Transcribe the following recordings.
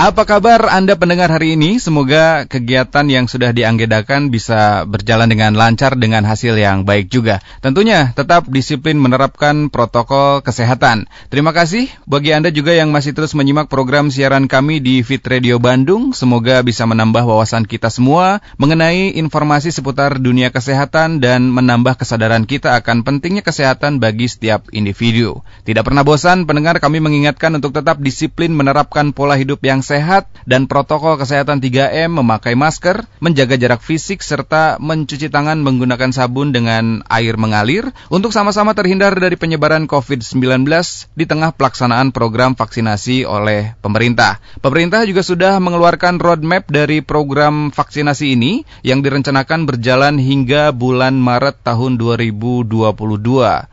Apa kabar Anda pendengar hari ini? Semoga kegiatan yang sudah dianggedakan bisa berjalan dengan lancar dengan hasil yang baik juga. Tentunya tetap disiplin menerapkan protokol kesehatan. Terima kasih bagi Anda juga yang masih terus menyimak program siaran kami di Fit Radio Bandung. Semoga bisa menambah wawasan kita semua mengenai informasi seputar dunia kesehatan dan menambah kesadaran kita akan pentingnya kesehatan bagi setiap individu. Tidak pernah bosan pendengar kami mengingatkan untuk tetap disiplin menerapkan pola hidup yang sehat dan protokol kesehatan 3M, memakai masker, menjaga jarak fisik, serta mencuci tangan menggunakan sabun dengan air mengalir untuk sama-sama terhindar dari penyebaran COVID-19 di tengah pelaksanaan program vaksinasi oleh pemerintah. Pemerintah juga sudah mengeluarkan roadmap dari program vaksinasi ini yang direncanakan berjalan hingga bulan Maret tahun 2022,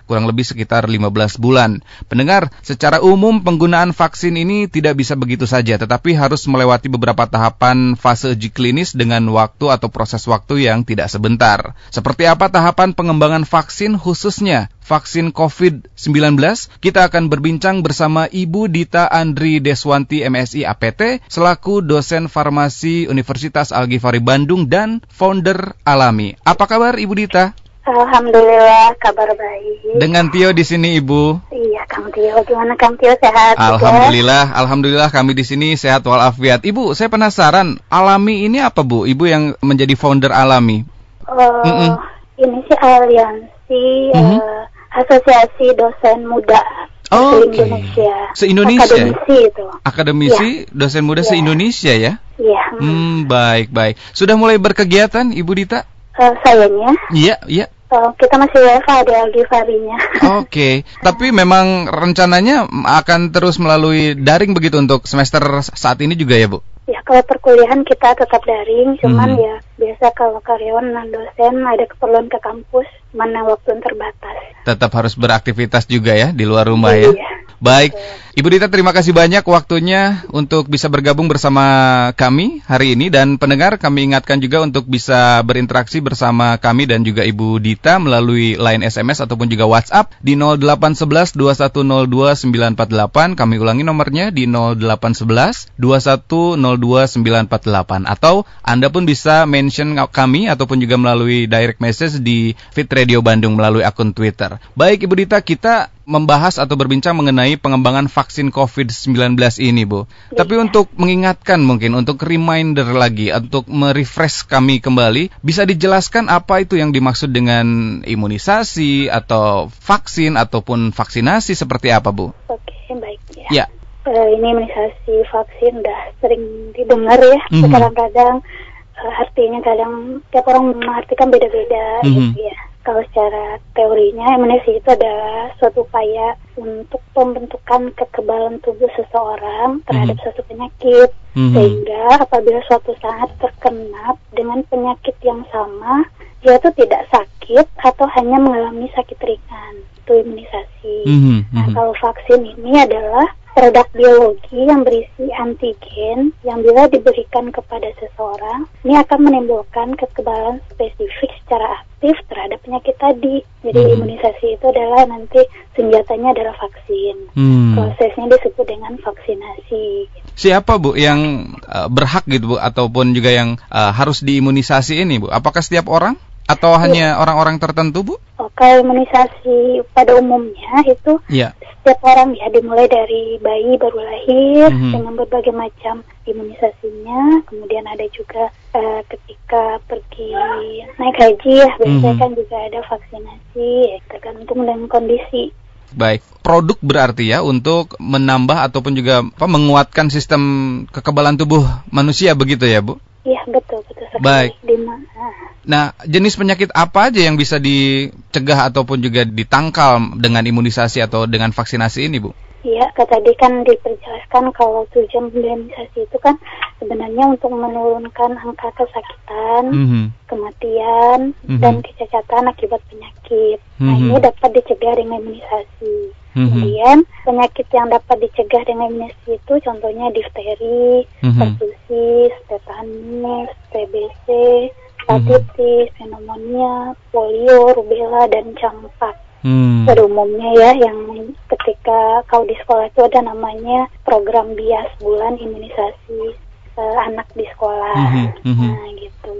kurang lebih sekitar 15 bulan. Pendengar, secara umum penggunaan vaksin ini tidak bisa begitu saja, tetapi tapi harus melewati beberapa tahapan fase uji klinis dengan waktu atau proses waktu yang tidak sebentar. Seperti apa tahapan pengembangan vaksin khususnya vaksin COVID-19, kita akan berbincang bersama Ibu Dita Andri Deswanti MSI APT selaku dosen farmasi Universitas Al-Ghifari Bandung dan founder Alami. Apa kabar Ibu Dita? Alhamdulillah kabar baik. Dengan Tio di sini Ibu. Iya Kang Tio, gimana Kang Tio sehat? Alhamdulillah, juga? alhamdulillah kami di sini sehat walafiat. Ibu, saya penasaran, Alami ini apa Bu? Ibu yang menjadi founder Alami. Uh, mm -mm. ini sih aliansi mm -hmm. uh, Asosiasi Dosen Muda Oh, okay. Indonesia. Se-Indonesia. Akademisi itu. Akademisi ya. dosen muda ya. se-Indonesia ya? Iya. Hmm, baik, baik. Sudah mulai berkegiatan Ibu Dita? Uh, sayangnya. Iya, iya. Uh, kita masih WFA di Algifarinya. Oke, okay. tapi memang rencananya akan terus melalui daring begitu untuk semester saat ini juga ya Bu? Ya kalau perkuliahan kita tetap daring, cuman hmm. ya biasa kalau karyawan dan dosen ada keperluan ke kampus, mana waktu yang terbatas. Tetap harus beraktivitas juga ya di luar rumah ya? iya. ya. Baik, Ibu Dita terima kasih banyak waktunya untuk bisa bergabung bersama kami hari ini dan pendengar kami ingatkan juga untuk bisa berinteraksi bersama kami dan juga Ibu Dita melalui line SMS ataupun juga WhatsApp di 0811 2102 948. Kami ulangi nomornya di 0811 2102 948 atau Anda pun bisa mention kami ataupun juga melalui direct message di Fit Radio Bandung melalui akun Twitter. Baik Ibu Dita, kita membahas atau berbincang mengenai pengembangan vaksin COVID-19 ini, Bu. Ya. Tapi untuk mengingatkan mungkin, untuk reminder lagi, untuk merefresh kami kembali, bisa dijelaskan apa itu yang dimaksud dengan imunisasi atau vaksin ataupun vaksinasi seperti apa, Bu? Oke, baik ya. Ya. Uh, ini imunisasi vaksin udah sering didengar ya, mm -hmm. kadang-kadang uh, artinya kadang tiap orang mengartikan beda-beda mm -hmm. gitu ya kalau secara teorinya imunisasi itu adalah suatu upaya untuk pembentukan kekebalan tubuh seseorang terhadap mm -hmm. suatu penyakit mm -hmm. sehingga apabila suatu saat terkena dengan penyakit yang sama dia itu tidak sakit atau hanya mengalami sakit ringan itu imunisasi. Mm -hmm. Nah kalau vaksin ini adalah produk biologi yang berisi antigen yang bila diberikan kepada seseorang ini akan menimbulkan kekebalan spesifik secara aktif terhadap penyakit tadi. Jadi hmm. imunisasi itu adalah nanti senjatanya adalah vaksin. Hmm. Prosesnya disebut dengan vaksinasi. Siapa Bu yang uh, berhak gitu Bu ataupun juga yang uh, harus diimunisasi ini Bu? Apakah setiap orang? Atau ya. hanya orang-orang tertentu, Bu? Kalau imunisasi pada umumnya itu ya. setiap orang ya dimulai dari bayi baru lahir mm -hmm. dengan berbagai macam imunisasinya. Kemudian ada juga uh, ketika pergi naik haji ya biasanya mm -hmm. kan juga ada vaksinasi ya, tergantung dengan kondisi. Baik, produk berarti ya untuk menambah ataupun juga apa menguatkan sistem kekebalan tubuh manusia begitu ya, Bu? Iya, betul, betul sekali. Baik. Nah, jenis penyakit apa aja yang bisa dicegah ataupun juga ditangkal dengan imunisasi atau dengan vaksinasi ini, Bu? Iya, tadi kan diperjelaskan kalau tujuan imunisasi itu kan sebenarnya untuk menurunkan angka kesakitan, mm -hmm. kematian, mm -hmm. dan kecacatan akibat penyakit. Mm -hmm. Nah, ini mhm. dapat dicegah dengan imunisasi. -hmm. Kemudian penyakit yang dapat dicegah dengan imunisasi itu contohnya difteri, mm -hmm. pertusis, tetanus, TBC, hepatitis, pneumonia, polio, rubella, dan campak. hmm. pada umumnya ya yang ketika kau di sekolah itu ada namanya program bias bulan imunisasi uh, anak di sekolah. Hmm. Hmm. Nah gitu.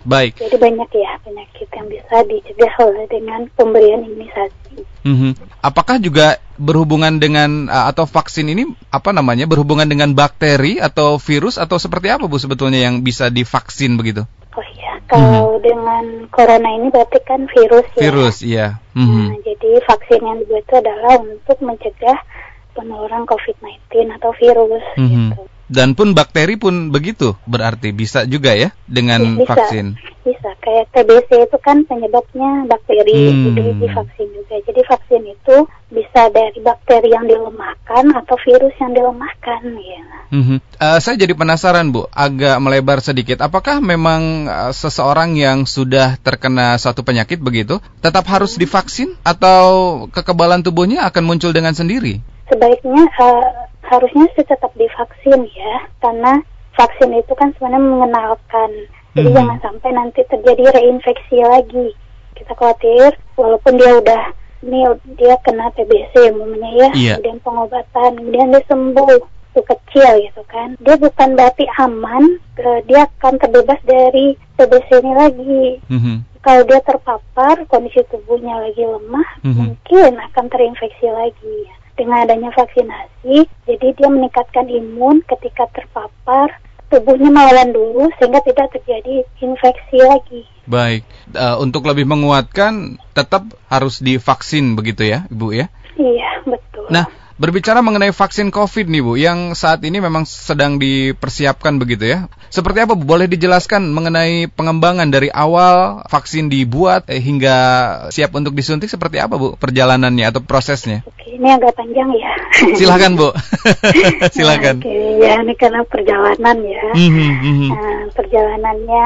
Baik. Jadi banyak ya penyakit yang bisa dicegah oleh dengan pemberian imunisasi. Mm-hmm. Apakah juga berhubungan dengan uh, atau vaksin ini apa namanya berhubungan dengan bakteri atau virus atau seperti apa bu sebetulnya yang bisa divaksin begitu? Oh iya, kalau mm-hmm. dengan corona ini berarti kan virus ya. Virus, iya. Mm-hmm. Nah, jadi vaksin yang dibuat itu adalah untuk mencegah penularan COVID-19 atau virus mm-hmm. gitu. Dan pun bakteri pun begitu, berarti bisa juga ya dengan ya, bisa, vaksin. Bisa, kayak TBC itu kan penyebabnya bakteri, hmm. jadi di vaksin juga. Jadi vaksin itu bisa dari bakteri yang dilemahkan atau virus yang dilemahkan. Ya. Hmm. Uh, saya jadi penasaran Bu, agak melebar sedikit. Apakah memang uh, seseorang yang sudah terkena satu penyakit begitu, tetap harus divaksin atau kekebalan tubuhnya akan muncul dengan sendiri? Sebaiknya uh, harusnya sih tetap divaksin ya karena vaksin itu kan sebenarnya mengenalkan jadi mm -hmm. jangan sampai nanti terjadi reinfeksi lagi kita khawatir walaupun dia udah ini dia kena TBC umumnya ya yeah. kemudian pengobatan kemudian dia sembuh itu kecil gitu kan dia bukan berarti aman dia akan terbebas dari TBC ini lagi mm -hmm. kalau dia terpapar kondisi tubuhnya lagi lemah mm -hmm. mungkin akan terinfeksi lagi dengan adanya vaksinasi, jadi dia meningkatkan imun ketika terpapar, tubuhnya melawan dulu sehingga tidak terjadi infeksi lagi. Baik, uh, untuk lebih menguatkan tetap harus divaksin begitu ya, Ibu ya? Iya, betul. Nah, Berbicara mengenai vaksin COVID nih Bu, yang saat ini memang sedang dipersiapkan begitu ya. Seperti apa Bu? Boleh dijelaskan mengenai pengembangan dari awal vaksin dibuat eh, hingga siap untuk disuntik seperti apa Bu perjalanannya atau prosesnya? Oke, ini agak panjang ya. Silakan Bu. Silakan. Oke, ya ini karena perjalanan ya. Mm-hmm, mm-hmm. Nah, perjalanannya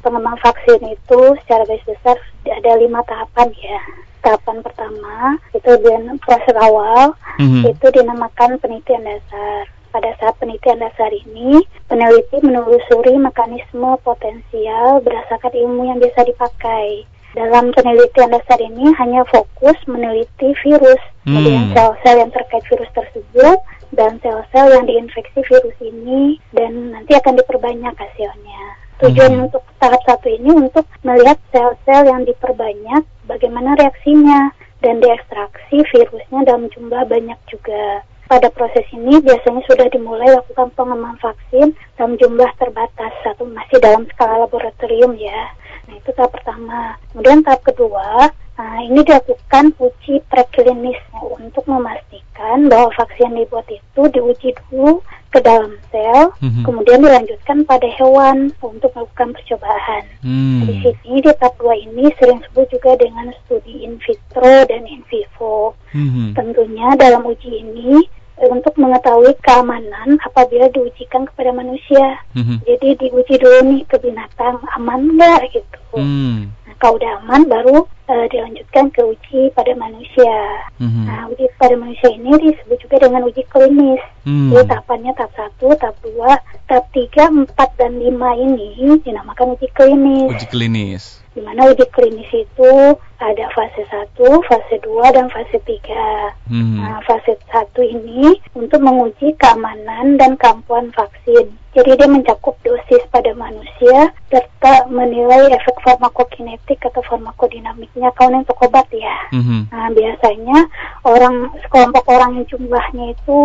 pengembang vaksin itu secara garis besar ada lima tahapan ya tahapan pertama itu dia proses awal mm-hmm. itu dinamakan penelitian dasar. Pada saat penelitian dasar ini, peneliti menelusuri mekanisme potensial berdasarkan ilmu yang biasa dipakai. Dalam penelitian dasar ini hanya fokus meneliti virus, hmm. kemudian sel-sel yang terkait virus tersebut dan sel-sel yang diinfeksi virus ini dan nanti akan diperbanyak hasilnya. Tujuan hmm. untuk tahap satu ini untuk melihat sel-sel yang diperbanyak bagaimana reaksinya dan diekstraksi virusnya dalam jumlah banyak juga. Pada proses ini biasanya sudah dimulai lakukan pengembangan vaksin dalam jumlah terbatas atau masih dalam skala laboratorium ya. Nah itu tahap pertama. Kemudian tahap kedua, nah, ini dilakukan uji preklinis untuk memastikan bahwa vaksin yang dibuat itu diuji dulu ke dalam sel, mm-hmm. kemudian dilanjutkan pada hewan untuk melakukan percobaan. Mm. Di sini di tahap dua ini sering disebut juga dengan studi in vitro dan in vivo. Mm-hmm. Tentunya dalam uji ini eh, untuk mengetahui keamanan apabila diujikan kepada manusia. Mm-hmm. Jadi diuji dulu nih ke binatang aman nggak gitu. Mm. Nah, kalau udah aman baru uh, dilanjutkan ke uji pada manusia. Mm-hmm. Nah, uji pada manusia ini disebut juga dengan uji klinis. Mm. Jadi tahapannya tahap satu, tahap dua, tahap tiga, empat dan lima ini dinamakan uji klinis. Uji klinis. Di mana uji klinis itu ada fase satu, fase dua, dan fase tiga. Mm-hmm. Nah, fase satu ini untuk menguji keamanan dan kemampuan vaksin. Jadi dia mencakup dosis pada manusia serta menilai efek farmakokinetik atau farmakodinamiknya kawan untuk obat ya. Mm-hmm. Nah biasanya orang sekelompok orang yang jumlahnya itu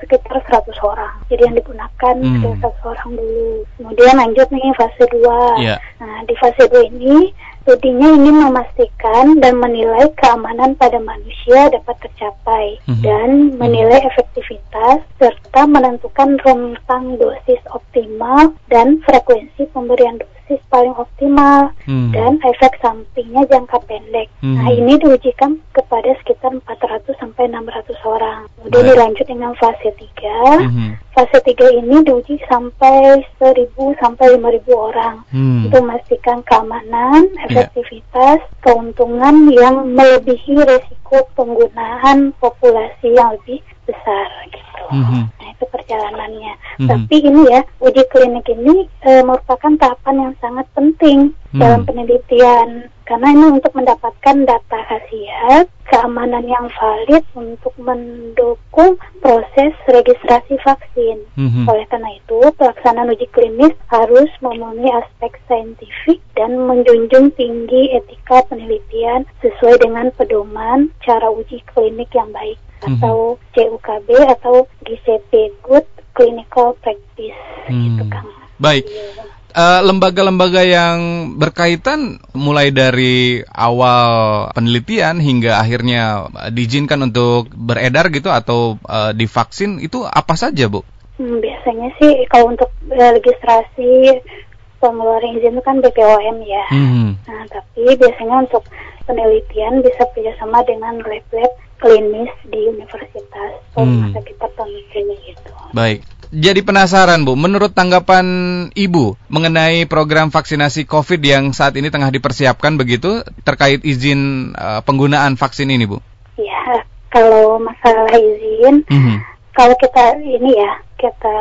sekitar 100 orang. Jadi yang digunakan mm. sekitar 100 orang dulu. Kemudian lanjut nih fase 2. Yeah. Nah di fase 2 ini Studinya ingin memastikan dan menilai keamanan pada manusia dapat tercapai mm -hmm. dan menilai efektivitas serta menentukan rentang dosis optimal dan frekuensi pemberian dosis paling optimal mm. dan efek sampingnya jangka pendek. Mm. Nah, ini diujikan kepada sekitar 400 sampai 600 orang. Kemudian dilanjut dengan fase 3 3. Mm-hmm. Fase 3 ini diuji sampai 1000 sampai 5000 orang mm. untuk memastikan keamanan, ya. efektivitas, yeah. keuntungan yang melebihi resiko penggunaan populasi yang lebih besar gitu. Mm-hmm. Nah itu perjalanannya. Mm-hmm. Tapi ini ya uji klinik ini e, merupakan tahapan yang sangat penting mm-hmm. dalam penelitian karena ini untuk mendapatkan data khasiat, keamanan yang valid untuk mendukung proses registrasi vaksin. Mm-hmm. Oleh karena itu, pelaksanaan uji klinis harus memenuhi aspek saintifik dan menjunjung tinggi etika penelitian sesuai dengan pedoman cara uji klinik yang baik mm-hmm. atau CUKB atau GCP Good Clinical Practice mm. gitu Kang. Baik. Iya. Eh, lembaga-lembaga uh, yang berkaitan mulai dari awal penelitian hingga akhirnya diizinkan untuk beredar gitu atau uh, divaksin itu apa saja, Bu? Hmm, biasanya sih kalau untuk uh, registrasi pengeluaran izin itu kan BPOM ya. Hmm. Nah, tapi biasanya untuk penelitian bisa kerjasama dengan lab-lab klinis di universitas atau hmm. rumah sakit tertentu gitu. Baik jadi penasaran Bu, menurut tanggapan Ibu mengenai program vaksinasi COVID yang saat ini tengah dipersiapkan begitu terkait izin uh, penggunaan vaksin ini Bu? Ya, kalau masalah izin, mm -hmm. kalau kita ini ya kita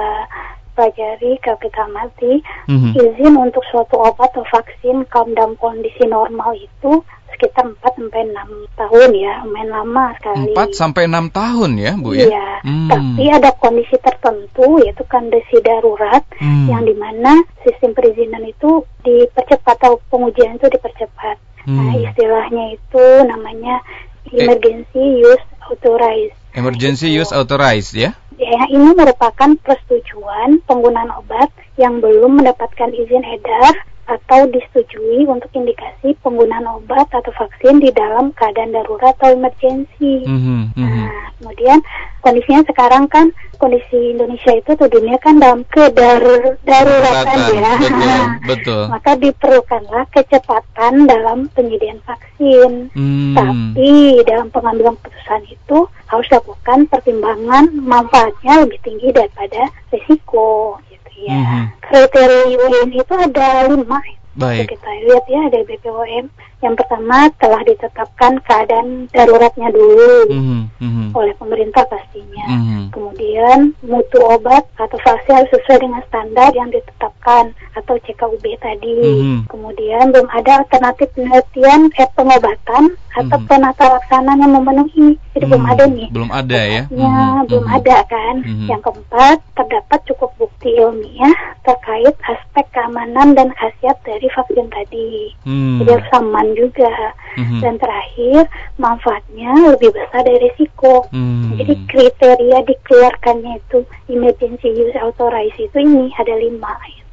pelajari, kalau kita mati, mm -hmm. izin untuk suatu obat atau vaksin dalam kondisi normal itu sekitar 4 sampai 6 tahun ya, main lama sekali. 4 sampai 6 tahun ya, Bu ya? Iya, hmm. tapi ada kondisi tertentu yaitu kondisi darurat hmm. yang di mana sistem perizinan itu dipercepat atau pengujian itu dipercepat. Hmm. Nah, istilahnya itu namanya emergency use authorized. Emergency use authorized ya? Ya, ini merupakan persetujuan penggunaan obat yang belum mendapatkan izin edar atau disetujui untuk indikasi penggunaan obat atau vaksin di dalam keadaan darurat atau emergensi. Mm -hmm, Nah, kemudian kondisinya sekarang kan kondisi Indonesia itu atau dunia kan dalam kedaruratan ya. Betul, betul. Maka diperlukanlah kecepatan dalam penyediaan vaksin. Mm. Tapi dalam pengambilan keputusan itu harus lakukan pertimbangan manfaatnya lebih tinggi daripada risiko. Ya, mm-hmm. kriteria UN itu ada lima. Baik. Kita lihat ya ada BPOM yang pertama telah ditetapkan keadaan daruratnya dulu mm -hmm. oleh pemerintah pastinya. Mm -hmm. Kemudian mutu obat atau vaksin harus sesuai dengan standar yang ditetapkan atau CKUB tadi. Mm -hmm. Kemudian belum ada alternatif penelitian eh, pengobatan atau mm -hmm. penata laksana yang memenuhi. Jadi mm -hmm. belum ada nih. Belum ada ya. Mm -hmm. Belum mm -hmm. ada kan. Mm -hmm. Yang keempat terdapat cukup bukti ilmiah terkait aspek keamanan dan khasiat dari vaksin tadi. Mm -hmm. Jadi harus aman juga. Mm-hmm. Dan terakhir, manfaatnya lebih besar dari risiko. Mm-hmm. Jadi kriteria dikeluarkannya itu emergency use authorized itu ini ada lima. Gitu.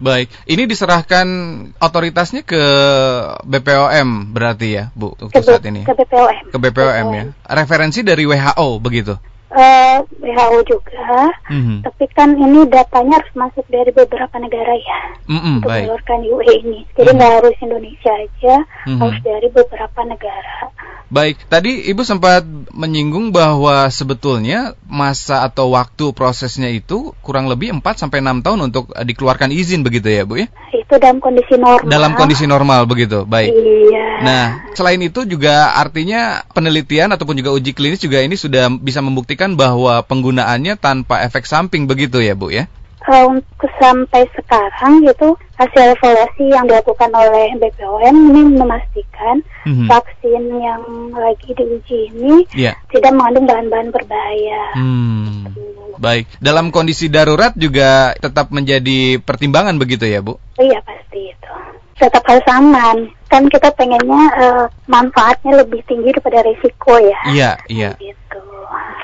Baik, ini diserahkan otoritasnya ke BPOM berarti ya, Bu, untuk ke, saat ini? Ke BPOM. Ke BPOM, BPOM. ya. Referensi dari WHO begitu? Uh, WHO juga, mm-hmm. tapi kan ini datanya harus masuk dari beberapa negara ya mm-hmm, untuk baik. mengeluarkan UE ini. Jadi nggak mm-hmm. harus Indonesia aja, mm-hmm. harus dari beberapa negara. Baik, tadi Ibu sempat menyinggung bahwa sebetulnya masa atau waktu prosesnya itu kurang lebih 4 sampai 6 tahun untuk dikeluarkan izin begitu ya, Bu ya? Itu dalam kondisi normal. Dalam kondisi normal begitu. Baik. Iya. Nah, selain itu juga artinya penelitian ataupun juga uji klinis juga ini sudah bisa membuktikan bahwa penggunaannya tanpa efek samping begitu ya, Bu ya? Uh, untuk sampai sekarang itu hasil evaluasi yang dilakukan oleh BPOM ini memastikan mm-hmm. vaksin yang lagi diuji ini yeah. tidak mengandung bahan-bahan berbahaya. Hmm. Baik, dalam kondisi darurat juga tetap menjadi pertimbangan begitu ya, Bu? Iya pasti itu. Tetap harus aman. Kan kita pengennya uh, manfaatnya lebih tinggi daripada risiko ya. Iya, iya. Gitu.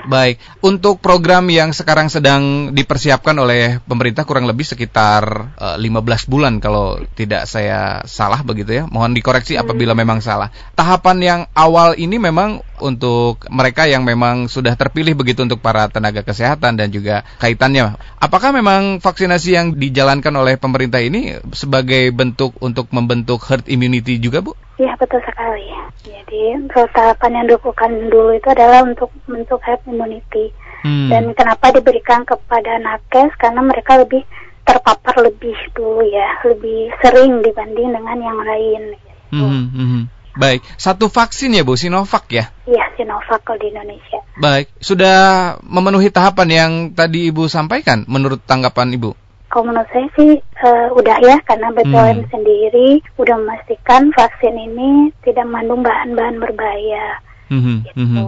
Baik, untuk program yang sekarang sedang dipersiapkan oleh pemerintah kurang lebih sekitar uh, eh, 15 bulan kalau tidak saya salah begitu ya. Mohon dikoreksi hmm. apabila memang salah. Tahapan yang awal ini memang untuk mereka yang memang sudah terpilih begitu untuk para tenaga kesehatan dan juga kaitannya. Apakah memang vaksinasi yang dijalankan oleh pemerintah ini sebagai bentuk untuk membentuk herd immunity juga, Bu? Iya betul sekali. Jadi tahapan yang dilakukan dulu itu adalah untuk bentuk herd immunity. Hmm. Dan kenapa diberikan kepada nakes? Karena mereka lebih terpapar lebih dulu ya, lebih sering dibanding dengan yang lain. Gitu. Hmm, hmm, hmm. Baik, satu vaksin ya Bu, Sinovac ya? Iya, Sinovac kalau di Indonesia. Baik, sudah memenuhi tahapan yang tadi Ibu sampaikan menurut tanggapan Ibu? Kalau menurut saya sih uh, udah ya, karena BPOM hmm. sendiri udah memastikan vaksin ini tidak mengandung bahan-bahan berbahaya. Hmm, gitu. Hmm.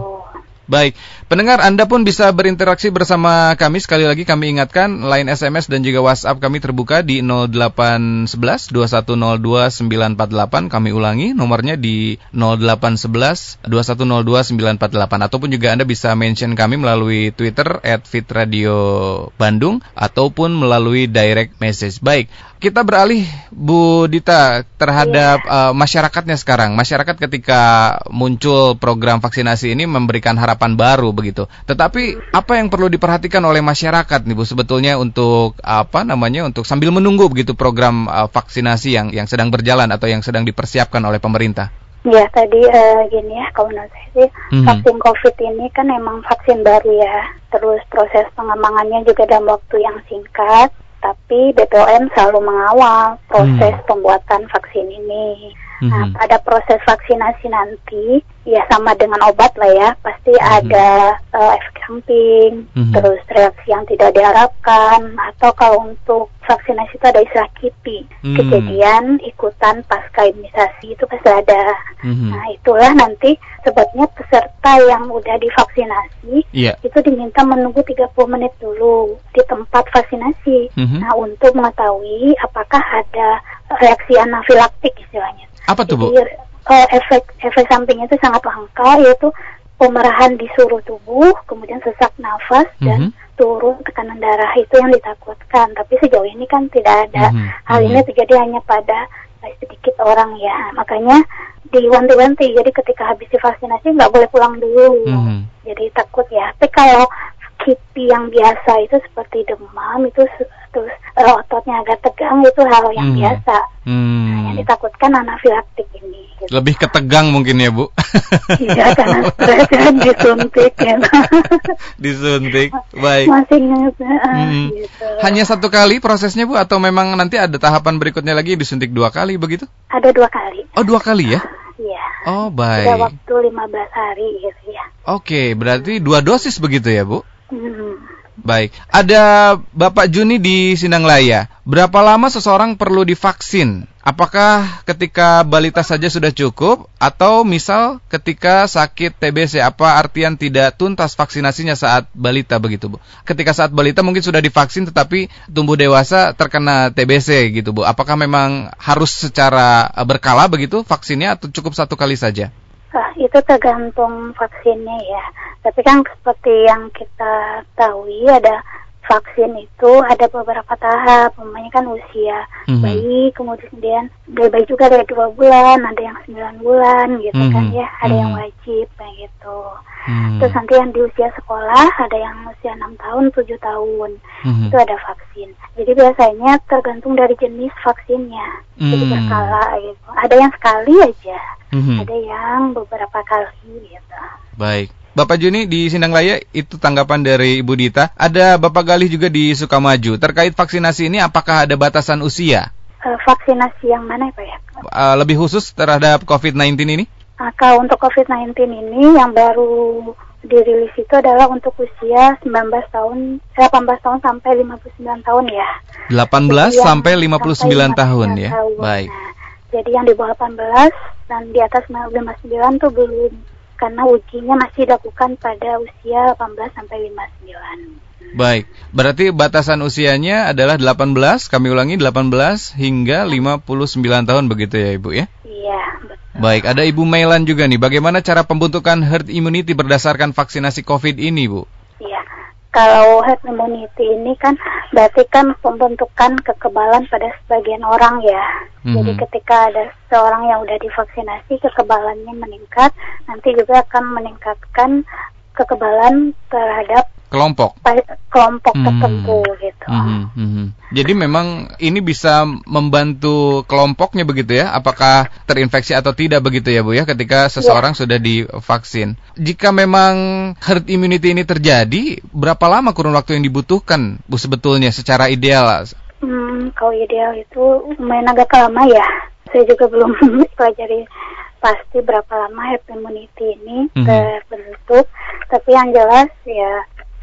Baik, pendengar Anda pun bisa berinteraksi bersama kami. Sekali lagi kami ingatkan, line SMS dan juga WhatsApp kami terbuka di 0811 2102 948. Kami ulangi, nomornya di 0811 2102 948. Ataupun juga Anda bisa mention kami melalui Twitter at Fitradio Bandung ataupun melalui direct message. Baik, kita beralih Bu Dita terhadap yeah. uh, masyarakatnya sekarang. Masyarakat ketika muncul program vaksinasi ini memberikan harapan baru begitu. Tetapi apa yang perlu diperhatikan oleh masyarakat nih Bu sebetulnya untuk apa namanya untuk sambil menunggu begitu program uh, vaksinasi yang yang sedang berjalan atau yang sedang dipersiapkan oleh pemerintah? Ya tadi uh, gini ya kalau menurut saya sih mm -hmm. vaksin COVID ini kan emang vaksin baru ya. Terus proses pengembangannya juga dalam waktu yang singkat tapi BPOM selalu mengawal proses hmm. pembuatan vaksin ini. Nah, hmm. Nah, pada proses vaksinasi nanti, ya sama dengan obat lah ya, pasti hmm. ada uh, efek samping, hmm. terus reaksi yang tidak diharapkan, atau kalau untuk vaksinasi itu ada istilah KIPI, hmm. kejadian ikutan pasca imunisasi itu pasti ada. Hmm. Nah, itulah nanti sebabnya peserta yang udah divaksinasi yeah. itu diminta menunggu 30 menit dulu di tempat vaksinasi. Hmm. Nah, untuk mengetahui apakah ada reaksi anafilaktik istilahnya. Apa tuh, Bu? Jadi, uh, efek efek sampingnya itu sangat langka yaitu pemerahan di seluruh tubuh, kemudian sesak nafas mm -hmm. dan turun tekanan darah itu yang ditakutkan. Tapi sejauh ini kan tidak ada. Mm -hmm. Hal ini mhm. terjadi hanya pada sedikit orang ya. Makanya diwanti-wanti. Jadi ketika habis divaksinasi nggak boleh pulang dulu. Mm -hmm. Jadi takut ya. Tapi kalau kipi yang biasa itu seperti demam itu terus uh, ototnya agak tegang itu hal yang hmm. biasa. Hmm. Nah, yang ditakutkan anafilaktik ini. Gitu. Lebih ketegang mungkin ya bu? iya karena stres kan disuntik ya. disuntik, baik. Masih hmm. gitu. Hanya satu kali prosesnya bu atau memang nanti ada tahapan berikutnya lagi disuntik dua kali begitu? Ada dua kali. Oh dua kali ya? Iya. Oh baik. Ada waktu 15 hari gitu ya. Oke, berarti dua dosis begitu ya bu? Baik, ada Bapak Juni di Sinanglaya. Berapa lama seseorang perlu divaksin? Apakah ketika balita saja sudah cukup atau misal ketika sakit TBC apa artian tidak tuntas vaksinasinya saat balita begitu, Bu? Ketika saat balita mungkin sudah divaksin tetapi tumbuh dewasa terkena TBC gitu, Bu. Apakah memang harus secara berkala begitu vaksinnya atau cukup satu kali saja? Nah, itu tergantung vaksinnya ya. Tapi kan seperti yang kita tahu ada vaksin itu ada beberapa tahap, namanya kan usia mm-hmm. bayi, kemudian bayi juga dari dua bulan, ada yang sembilan bulan gitu mm-hmm. kan ya, ada mm-hmm. yang mhm. wajib kayak gitu. Mm-hmm. Terus nanti yang di usia sekolah, ada yang usia enam tahun, tujuh tahun, mm-hmm. itu ada vaksin. Jadi biasanya tergantung dari jenis vaksinnya, mm-hmm. jadi berkala gitu. Ada yang sekali aja, mm-hmm. ada yang beberapa kali gitu. Baik. Bapak Juni di Sindang Laya itu tanggapan dari Ibu Dita. Ada Bapak Galih juga di Sukamaju. Terkait vaksinasi ini apakah ada batasan usia? Uh, vaksinasi yang mana Pak ya? Uh, lebih khusus terhadap COVID-19 ini? Uh, kalau untuk COVID-19 ini yang baru dirilis itu adalah untuk usia 19 tahun, 18 tahun sampai 59 tahun ya. 18 jadi sampai 59 sampai tahun ya. Tahun. Baik. Nah, jadi yang di bawah 18 dan di atas 59 tuh belum karena ujinya masih dilakukan pada usia 18 sampai 59. Baik, berarti batasan usianya adalah 18, kami ulangi 18 hingga 59 tahun begitu ya Ibu ya? Iya, betul. Baik, ada Ibu Mailan juga nih. Bagaimana cara pembentukan herd immunity berdasarkan vaksinasi COVID ini, Bu? Iya. Kalau herd immunity ini kan berarti kan pembentukan kekebalan pada sebagian orang ya. Mm-hmm. Jadi ketika ada seorang yang udah divaksinasi kekebalannya meningkat, nanti juga akan meningkatkan kekebalan terhadap kelompok kelompok hmm. tertentu gitu. Hmm, hmm, hmm. Jadi memang ini bisa membantu kelompoknya begitu ya? Apakah terinfeksi atau tidak begitu ya Bu ya ketika seseorang yeah. sudah divaksin? Jika memang herd immunity ini terjadi, berapa lama kurun waktu yang dibutuhkan Bu sebetulnya secara ideal? Hmm, kalau ideal itu lumayan agak lama ya. Saya juga belum pelajari pasti berapa lama herd immunity ini mm -hmm. terbentuk. Tapi yang jelas ya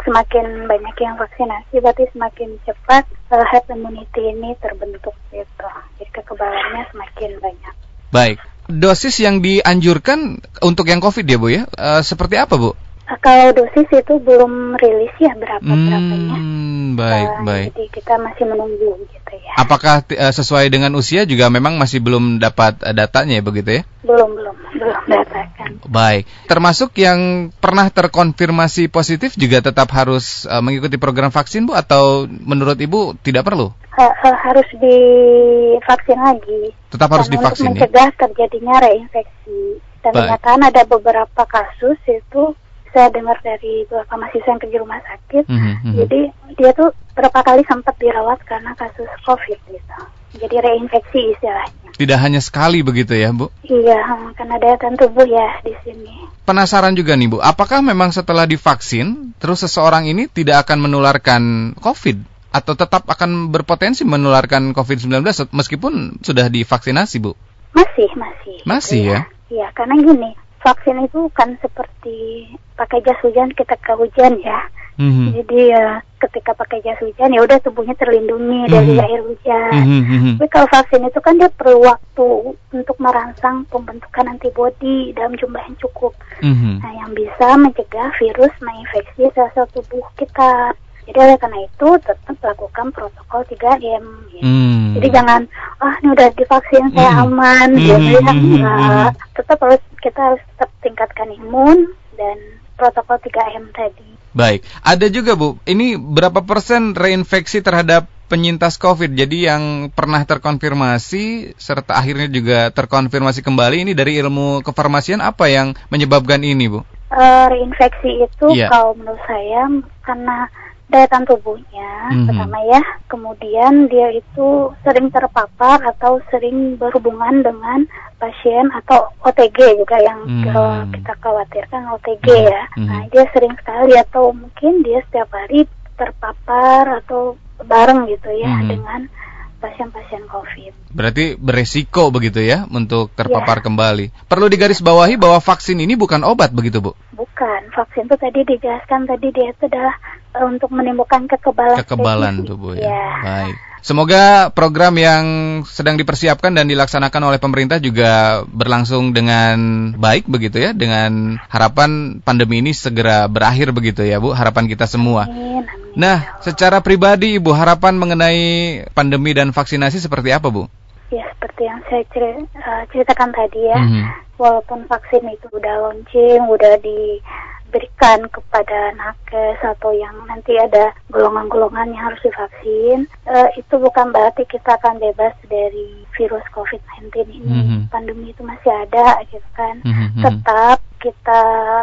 semakin banyak yang vaksinasi berarti semakin cepat uh, herd immunity ini terbentuk gitu. Jadi kekebalannya semakin banyak. Baik. Dosis yang dianjurkan untuk yang COVID ya Bu ya, uh, seperti apa Bu? Uh, kalau dosis itu belum rilis ya berapa berapanya. Hmm, baik uh, baik. Jadi kita masih menunggu gitu ya. Apakah uh, sesuai dengan usia juga memang masih belum dapat uh, datanya ya begitu ya? Belum belum belum dapatkan. Baik. Termasuk yang pernah terkonfirmasi positif juga tetap harus uh, mengikuti program vaksin Bu atau menurut Ibu tidak perlu? Ha, ha, harus divaksin lagi. Tetap harus divaksin. Untuk ya? mencegah ya? terjadinya reinfeksi. Dan ternyata ada beberapa kasus itu saya dengar dari beberapa mahasiswa yang kerja rumah sakit. Mm -hmm. Jadi dia tuh berapa kali sempat dirawat karena kasus COVID gitu jadi reinfeksi istilahnya. Tidak hanya sekali begitu ya, Bu? Iya, karena daya tahan tubuh ya di sini. Penasaran juga nih, Bu, apakah memang setelah divaksin, terus seseorang ini tidak akan menularkan COVID? Atau tetap akan berpotensi menularkan COVID-19 meskipun sudah divaksinasi, Bu? Masih, masih. Masih gitu ya? Iya, karena gini, vaksin itu kan seperti pakai jas hujan kita ke hujan ya. Mm-hmm. Jadi ya ketika pakai jas hujan ya udah tubuhnya terlindungi mm-hmm. dari air hujan. Mm-hmm. Tapi kalau vaksin itu kan dia perlu waktu untuk merangsang pembentukan antibodi dalam jumlah yang cukup. Mm-hmm. Nah, yang bisa mencegah virus menginfeksi sel-sel tubuh kita. Jadi oleh karena itu tetap lakukan protokol 3M. Gitu. Mm. Jadi jangan ah ini udah divaksin saya mm. aman, mm. gitu ya enggak. Tetap harus kita harus tetap tingkatkan imun dan protokol 3M tadi. Baik, ada juga Bu, ini berapa persen reinfeksi terhadap penyintas COVID? Jadi yang pernah terkonfirmasi serta akhirnya juga terkonfirmasi kembali ini dari ilmu kefarmasian apa yang menyebabkan ini Bu? Uh, reinfeksi itu yeah. kalau menurut saya karena daya tahan tubuhnya mm-hmm. pertama ya kemudian dia itu sering terpapar atau sering berhubungan dengan pasien atau OTG juga yang mm-hmm. kita khawatirkan OTG mm-hmm. ya mm-hmm. nah dia sering sekali atau mungkin dia setiap hari terpapar atau bareng gitu ya mm-hmm. dengan pasien-pasien COVID. Berarti beresiko begitu ya untuk terpapar ya. kembali. Perlu digarisbawahi bahwa vaksin ini bukan obat begitu Bu? Bukan, vaksin itu tadi dijelaskan tadi dia itu adalah uh, untuk menimbulkan kekebalan. Kekebalan tubuh ya. ya. Baik. Semoga program yang sedang dipersiapkan dan dilaksanakan oleh pemerintah juga berlangsung dengan baik begitu ya, dengan harapan pandemi ini segera berakhir begitu ya Bu, harapan kita semua. Amin. Nah, secara pribadi Ibu harapan mengenai pandemi dan vaksinasi seperti apa Bu? Ya seperti yang saya eh, ceritakan tadi ya, mm -hmm. walaupun vaksin itu udah launching, udah di diberikan kepada nakes atau yang nanti ada golongan-golongan yang harus divaksin, uh, itu bukan berarti kita akan bebas dari virus COVID-19 ini. Mm -hmm. Pandemi itu masih ada, gitu kan. Mm -hmm. Tetap kita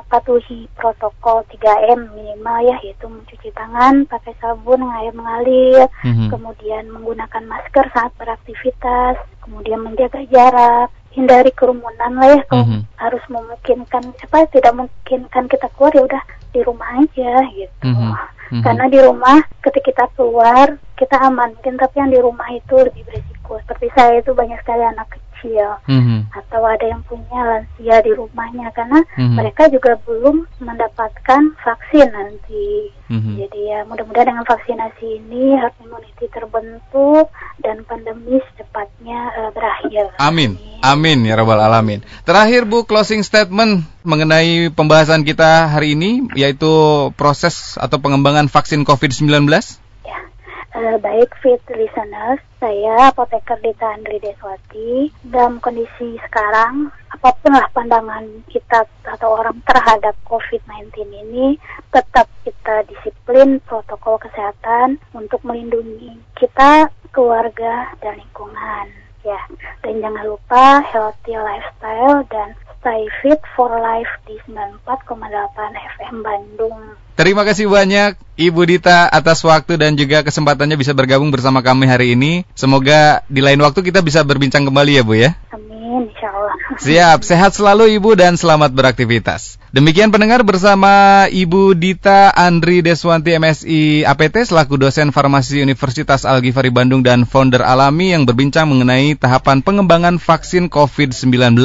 patuhi protokol 3M minimal ya, yaitu mencuci tangan, pakai sabun yang air mengalir, mm -hmm. kemudian menggunakan masker saat beraktivitas, kemudian menjaga jarak, hindari kerumunan lah ya kalau mm -hmm. harus memungkinkan apa tidak memungkinkan kita keluar ya udah di rumah aja gitu mm -hmm. karena di rumah ketika kita keluar kita aman mungkin tapi yang di rumah itu lebih berisiko seperti saya itu banyak sekali anak kecil mm-hmm. atau ada yang punya lansia di rumahnya karena mm-hmm. mereka juga belum mendapatkan vaksin nanti. Mm-hmm. Jadi ya mudah-mudahan dengan vaksinasi ini herd immunity terbentuk dan pandemi secepatnya uh, berakhir. Amin. Amin ya rabbal alamin. Terakhir Bu closing statement mengenai pembahasan kita hari ini yaitu proses atau pengembangan vaksin COVID-19. Uh, baik fit listeners, saya apoteker Dita Andri Deswati. Dalam kondisi sekarang, apa pun lah pandangan kita atau orang terhadap COVID-19 ini, tetap kita disiplin protokol kesehatan untuk melindungi kita, keluarga, dan lingkungan. Ya, dan jangan lupa healthy lifestyle dan stay fit for life di 94,8 FM Bandung. Terima kasih banyak Ibu Dita atas waktu dan juga kesempatannya bisa bergabung bersama kami hari ini. Semoga di lain waktu kita bisa berbincang kembali ya Bu ya. Amin. Siap, sehat selalu Ibu dan selamat beraktivitas. Demikian pendengar bersama Ibu Dita Andri Deswanti MSI APT selaku dosen farmasi Universitas Al-Ghifari Bandung dan founder Alami yang berbincang mengenai tahapan pengembangan vaksin COVID-19.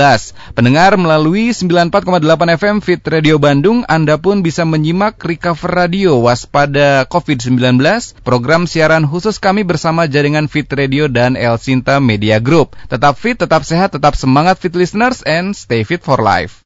Pendengar melalui 94,8 FM Fit Radio Bandung, Anda pun bisa menyimak Recover Radio Waspada COVID-19, program siaran khusus kami bersama jaringan Fit Radio dan El Sinta Media Group. Tetap fit, tetap sehat, tetap semangat fit listeners and stay fit for life.